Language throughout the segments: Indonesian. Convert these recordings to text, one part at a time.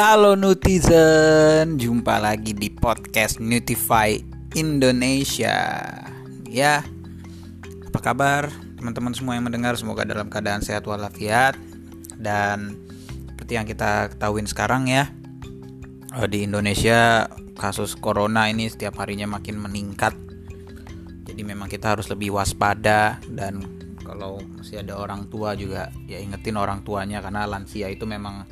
Halo netizen, jumpa lagi di podcast Notify Indonesia. Ya, apa kabar teman-teman semua yang mendengar? Semoga dalam keadaan sehat walafiat dan seperti yang kita ketahuin sekarang ya eh, di Indonesia kasus corona ini setiap harinya makin meningkat. Jadi memang kita harus lebih waspada dan kalau masih ada orang tua juga ya ingetin orang tuanya karena lansia itu memang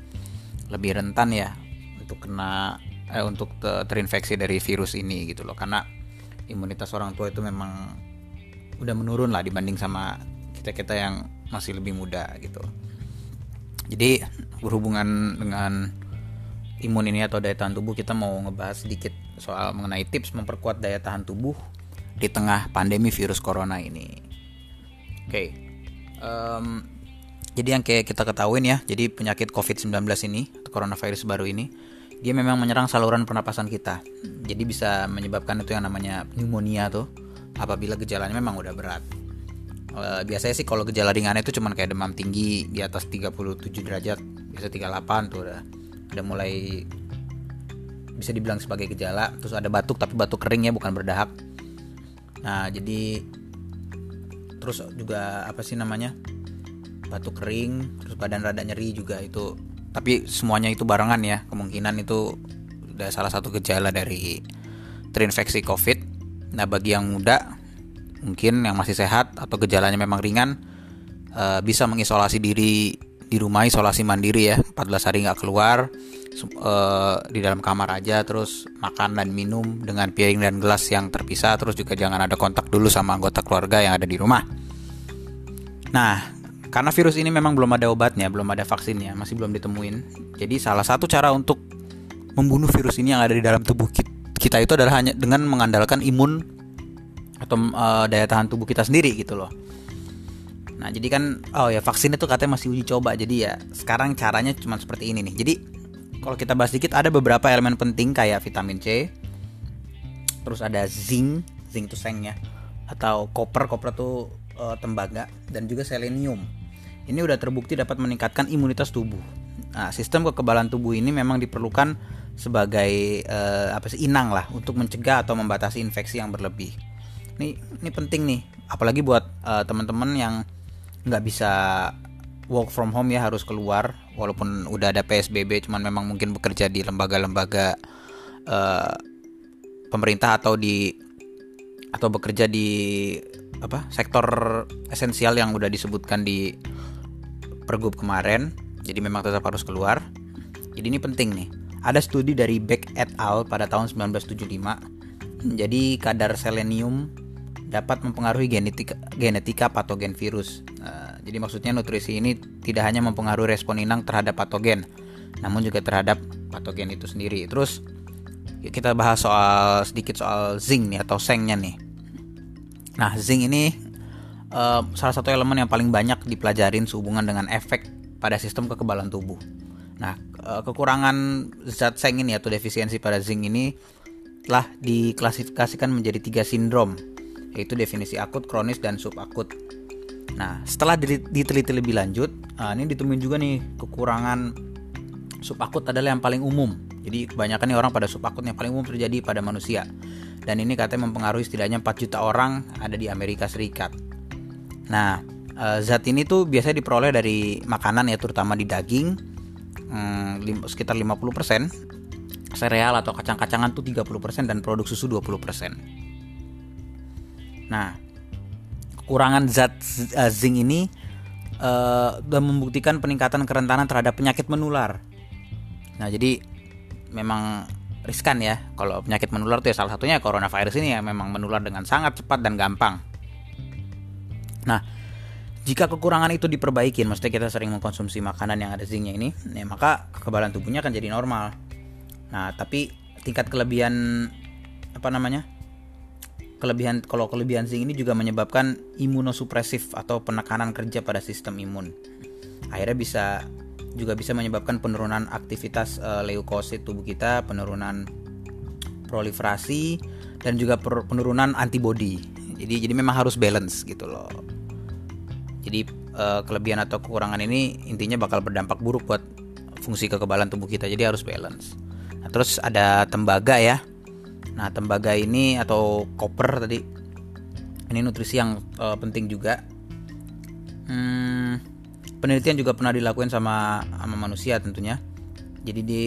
lebih rentan ya untuk kena eh, untuk terinfeksi dari virus ini gitu loh karena imunitas orang tua itu memang udah menurun lah dibanding sama kita kita yang masih lebih muda gitu jadi berhubungan dengan imun ini atau daya tahan tubuh kita mau ngebahas sedikit soal mengenai tips memperkuat daya tahan tubuh di tengah pandemi virus corona ini oke okay. um, jadi yang kayak kita ketahuin ya, jadi penyakit COVID-19 ini, coronavirus baru ini, dia memang menyerang saluran pernapasan kita. Jadi bisa menyebabkan itu yang namanya pneumonia tuh, apabila gejalanya memang udah berat. E, biasanya sih kalau gejala ringan itu cuman kayak demam tinggi di atas 37 derajat, biasa 38 tuh udah udah mulai bisa dibilang sebagai gejala. Terus ada batuk tapi batuk kering ya bukan berdahak. Nah, jadi terus juga apa sih namanya? batuk kering terus badan rada nyeri juga itu tapi semuanya itu barengan ya. Kemungkinan itu udah salah satu gejala dari terinfeksi covid. Nah bagi yang muda mungkin yang masih sehat atau gejalanya memang ringan uh, bisa mengisolasi diri di rumah isolasi mandiri ya. 14 hari nggak keluar uh, di dalam kamar aja terus makan dan minum dengan piring dan gelas yang terpisah terus juga jangan ada kontak dulu sama anggota keluarga yang ada di rumah. Nah karena virus ini memang belum ada obatnya, belum ada vaksinnya, masih belum ditemuin. Jadi salah satu cara untuk membunuh virus ini yang ada di dalam tubuh kita itu adalah hanya dengan mengandalkan imun atau uh, daya tahan tubuh kita sendiri gitu loh. Nah, jadi kan oh ya vaksin itu katanya masih uji coba. Jadi ya sekarang caranya cuma seperti ini nih. Jadi kalau kita bahas sedikit ada beberapa elemen penting kayak vitamin C. Terus ada zinc, zinc itu seng ya. Atau copper, copper tuh uh, tembaga dan juga selenium ini udah terbukti dapat meningkatkan imunitas tubuh. Nah, sistem kekebalan tubuh ini memang diperlukan sebagai uh, apa sih inang lah untuk mencegah atau membatasi infeksi yang berlebih. Ini ini penting nih, apalagi buat uh, teman-teman yang nggak bisa work from home ya harus keluar walaupun udah ada PSBB cuman memang mungkin bekerja di lembaga-lembaga uh, pemerintah atau di atau bekerja di apa sektor esensial yang udah disebutkan di pergub kemarin, jadi memang tetap harus keluar. Jadi ini penting nih. Ada studi dari Beck et al pada tahun 1975. Jadi kadar selenium dapat mempengaruhi genetika, genetika patogen virus. Uh, jadi maksudnya nutrisi ini tidak hanya mempengaruhi respon inang terhadap patogen, namun juga terhadap patogen itu sendiri. Terus kita bahas soal sedikit soal zinc nih atau sengnya nih. Nah, zinc ini uh, salah satu elemen yang paling banyak dipelajarin sehubungan dengan efek pada sistem kekebalan tubuh. Nah, uh, kekurangan zat seng ini atau defisiensi pada zinc ini telah diklasifikasikan menjadi tiga sindrom, yaitu definisi akut, kronis, dan subakut. Nah, setelah diteliti lebih lanjut, uh, ini ditemuin juga nih kekurangan subakut adalah yang paling umum. Jadi kebanyakan nih orang pada subakut yang paling umum terjadi pada manusia. Dan ini katanya mempengaruhi setidaknya 4 juta orang ada di Amerika Serikat. Nah, uh, zat ini tuh biasanya diperoleh dari makanan ya terutama di daging hmm, sekitar 50%, sereal atau kacang-kacangan tuh 30% dan produk susu 20%. Nah, kekurangan zat uh, zinc ini uh, sudah membuktikan peningkatan kerentanan terhadap penyakit menular. Nah, jadi memang riskan ya kalau penyakit menular tuh ya salah satunya coronavirus ini ya memang menular dengan sangat cepat dan gampang. Nah, jika kekurangan itu diperbaiki, maksudnya kita sering mengkonsumsi makanan yang ada zincnya ini, ya maka kekebalan tubuhnya akan jadi normal. Nah, tapi tingkat kelebihan apa namanya? Kelebihan kalau kelebihan zinc ini juga menyebabkan imunosupresif atau penekanan kerja pada sistem imun. Akhirnya bisa juga bisa menyebabkan penurunan aktivitas uh, leukosit tubuh kita, penurunan proliferasi dan juga penurunan antibodi. Jadi jadi memang harus balance gitu loh. Jadi uh, kelebihan atau kekurangan ini intinya bakal berdampak buruk buat fungsi kekebalan tubuh kita. Jadi harus balance. Nah, terus ada tembaga ya. Nah tembaga ini atau koper tadi ini nutrisi yang uh, penting juga. Hmm, penelitian juga pernah dilakukan sama sama manusia tentunya jadi di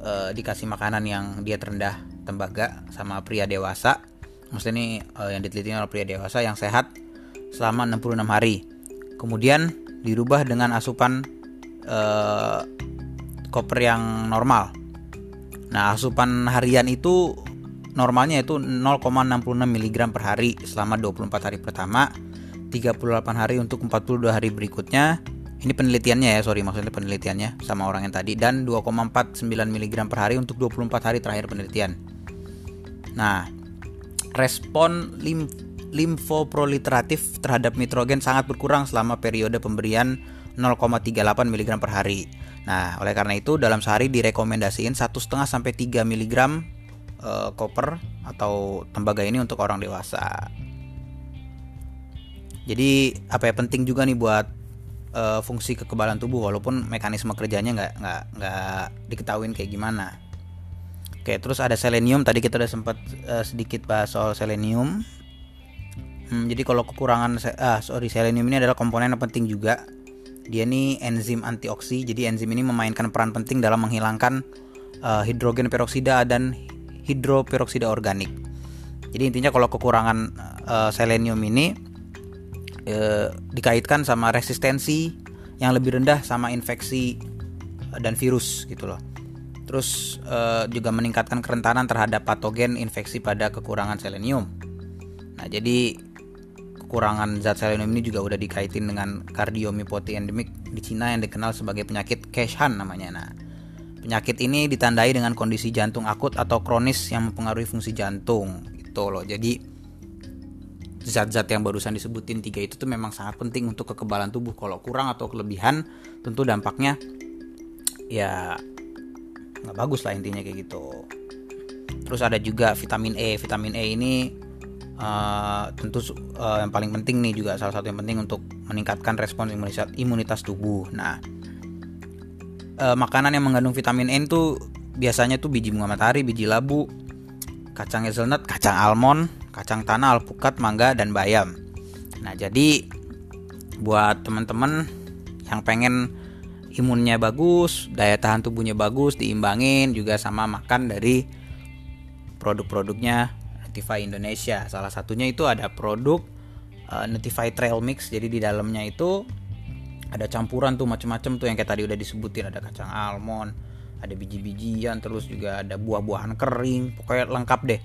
uh, dikasih makanan yang dia terendah tembaga sama pria dewasa maksudnya ini uh, yang diteliti oleh pria dewasa yang sehat selama 66 hari kemudian dirubah dengan asupan uh, koper yang normal. Nah, asupan harian itu normalnya itu 0,66 mg per hari selama 24 hari pertama, 38 hari untuk 42 hari berikutnya. Ini penelitiannya ya, sorry maksudnya penelitiannya sama orang yang tadi dan 2,49 mg per hari untuk 24 hari terakhir penelitian. Nah, respon lim limfoproliteratif terhadap nitrogen sangat berkurang selama periode pemberian 0,38 mg per hari. Nah, oleh karena itu dalam sehari direkomendasiin 1,5 sampai 3 mg uh, koper atau tembaga ini untuk orang dewasa. Jadi apa ya penting juga nih buat uh, fungsi kekebalan tubuh walaupun mekanisme kerjanya nggak nggak nggak diketahuin kayak gimana. Oke, terus ada selenium. Tadi kita udah sempat uh, sedikit bahas soal selenium. Hmm, jadi kalau kekurangan ah sorry selenium ini adalah komponen yang penting juga dia ini enzim antioksi, jadi enzim ini memainkan peran penting dalam menghilangkan uh, hidrogen peroksida dan hidroperoksida organik. Jadi intinya kalau kekurangan uh, selenium ini uh, dikaitkan sama resistensi yang lebih rendah sama infeksi dan virus gitu loh. Terus uh, juga meningkatkan kerentanan terhadap patogen infeksi pada kekurangan selenium. Nah, jadi kekurangan zat selenium ini juga udah dikaitin dengan kardiomyopati endemik di Cina yang dikenal sebagai penyakit Keshan namanya. Nah, penyakit ini ditandai dengan kondisi jantung akut atau kronis yang mempengaruhi fungsi jantung gitu loh. Jadi zat-zat yang barusan disebutin tiga itu tuh memang sangat penting untuk kekebalan tubuh. Kalau kurang atau kelebihan, tentu dampaknya ya nggak bagus lah intinya kayak gitu. Terus ada juga vitamin E. Vitamin E ini uh, tentu uh, yang paling penting nih juga salah satu yang penting untuk meningkatkan respon imunitas, imunitas tubuh. Nah, uh, makanan yang mengandung vitamin N itu biasanya tuh biji bunga matahari, biji labu, kacang hazelnut, kacang almond, kacang tanah, alpukat, mangga dan bayam. Nah, jadi buat teman-teman yang pengen imunnya bagus, daya tahan tubuhnya bagus, diimbangin juga sama makan dari produk-produknya Notify Indonesia. Salah satunya itu ada produk uh, Trail Mix. Jadi di dalamnya itu ada campuran tuh macam-macam tuh yang kayak tadi udah disebutin ada kacang almond, ada biji-bijian, terus juga ada buah-buahan kering, pokoknya lengkap deh.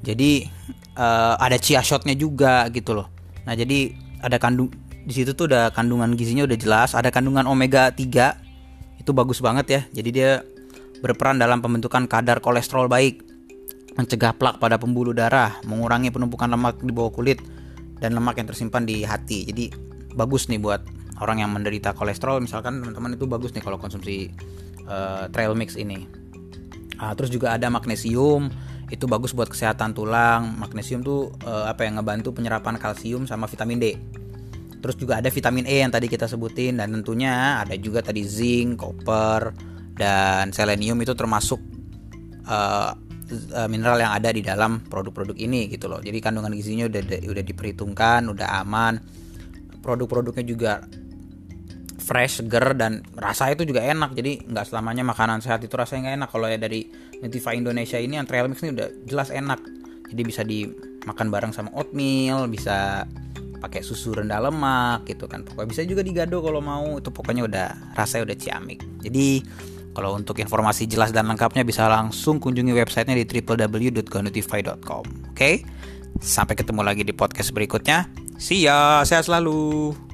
Jadi uh, ada chia shotnya juga gitu loh. Nah jadi ada kandung di situ tuh udah kandungan gizinya udah jelas, ada kandungan omega 3 itu bagus banget ya. Jadi dia berperan dalam pembentukan kadar kolesterol baik mencegah plak pada pembuluh darah, mengurangi penumpukan lemak di bawah kulit dan lemak yang tersimpan di hati. Jadi bagus nih buat orang yang menderita kolesterol misalkan teman-teman itu bagus nih kalau konsumsi uh, trail mix ini. Uh, terus juga ada magnesium itu bagus buat kesehatan tulang. Magnesium tuh uh, apa yang ngebantu penyerapan kalsium sama vitamin D. Terus juga ada vitamin E yang tadi kita sebutin dan tentunya ada juga tadi zinc, copper dan selenium itu termasuk uh, mineral yang ada di dalam produk-produk ini gitu loh. Jadi kandungan gizinya udah udah diperhitungkan, udah aman. Produk-produknya juga fresh, seger dan rasa itu juga enak. Jadi nggak selamanya makanan sehat itu rasanya nggak enak. Kalau ya dari Notify Indonesia ini yang trail mix ini udah jelas enak. Jadi bisa dimakan bareng sama oatmeal, bisa pakai susu rendah lemak gitu kan. Pokoknya bisa juga digado kalau mau. Itu pokoknya udah rasanya udah ciamik. Jadi kalau untuk informasi jelas dan lengkapnya bisa langsung kunjungi websitenya di www.gonotify.com. Oke, sampai ketemu lagi di podcast berikutnya. See ya, sehat selalu.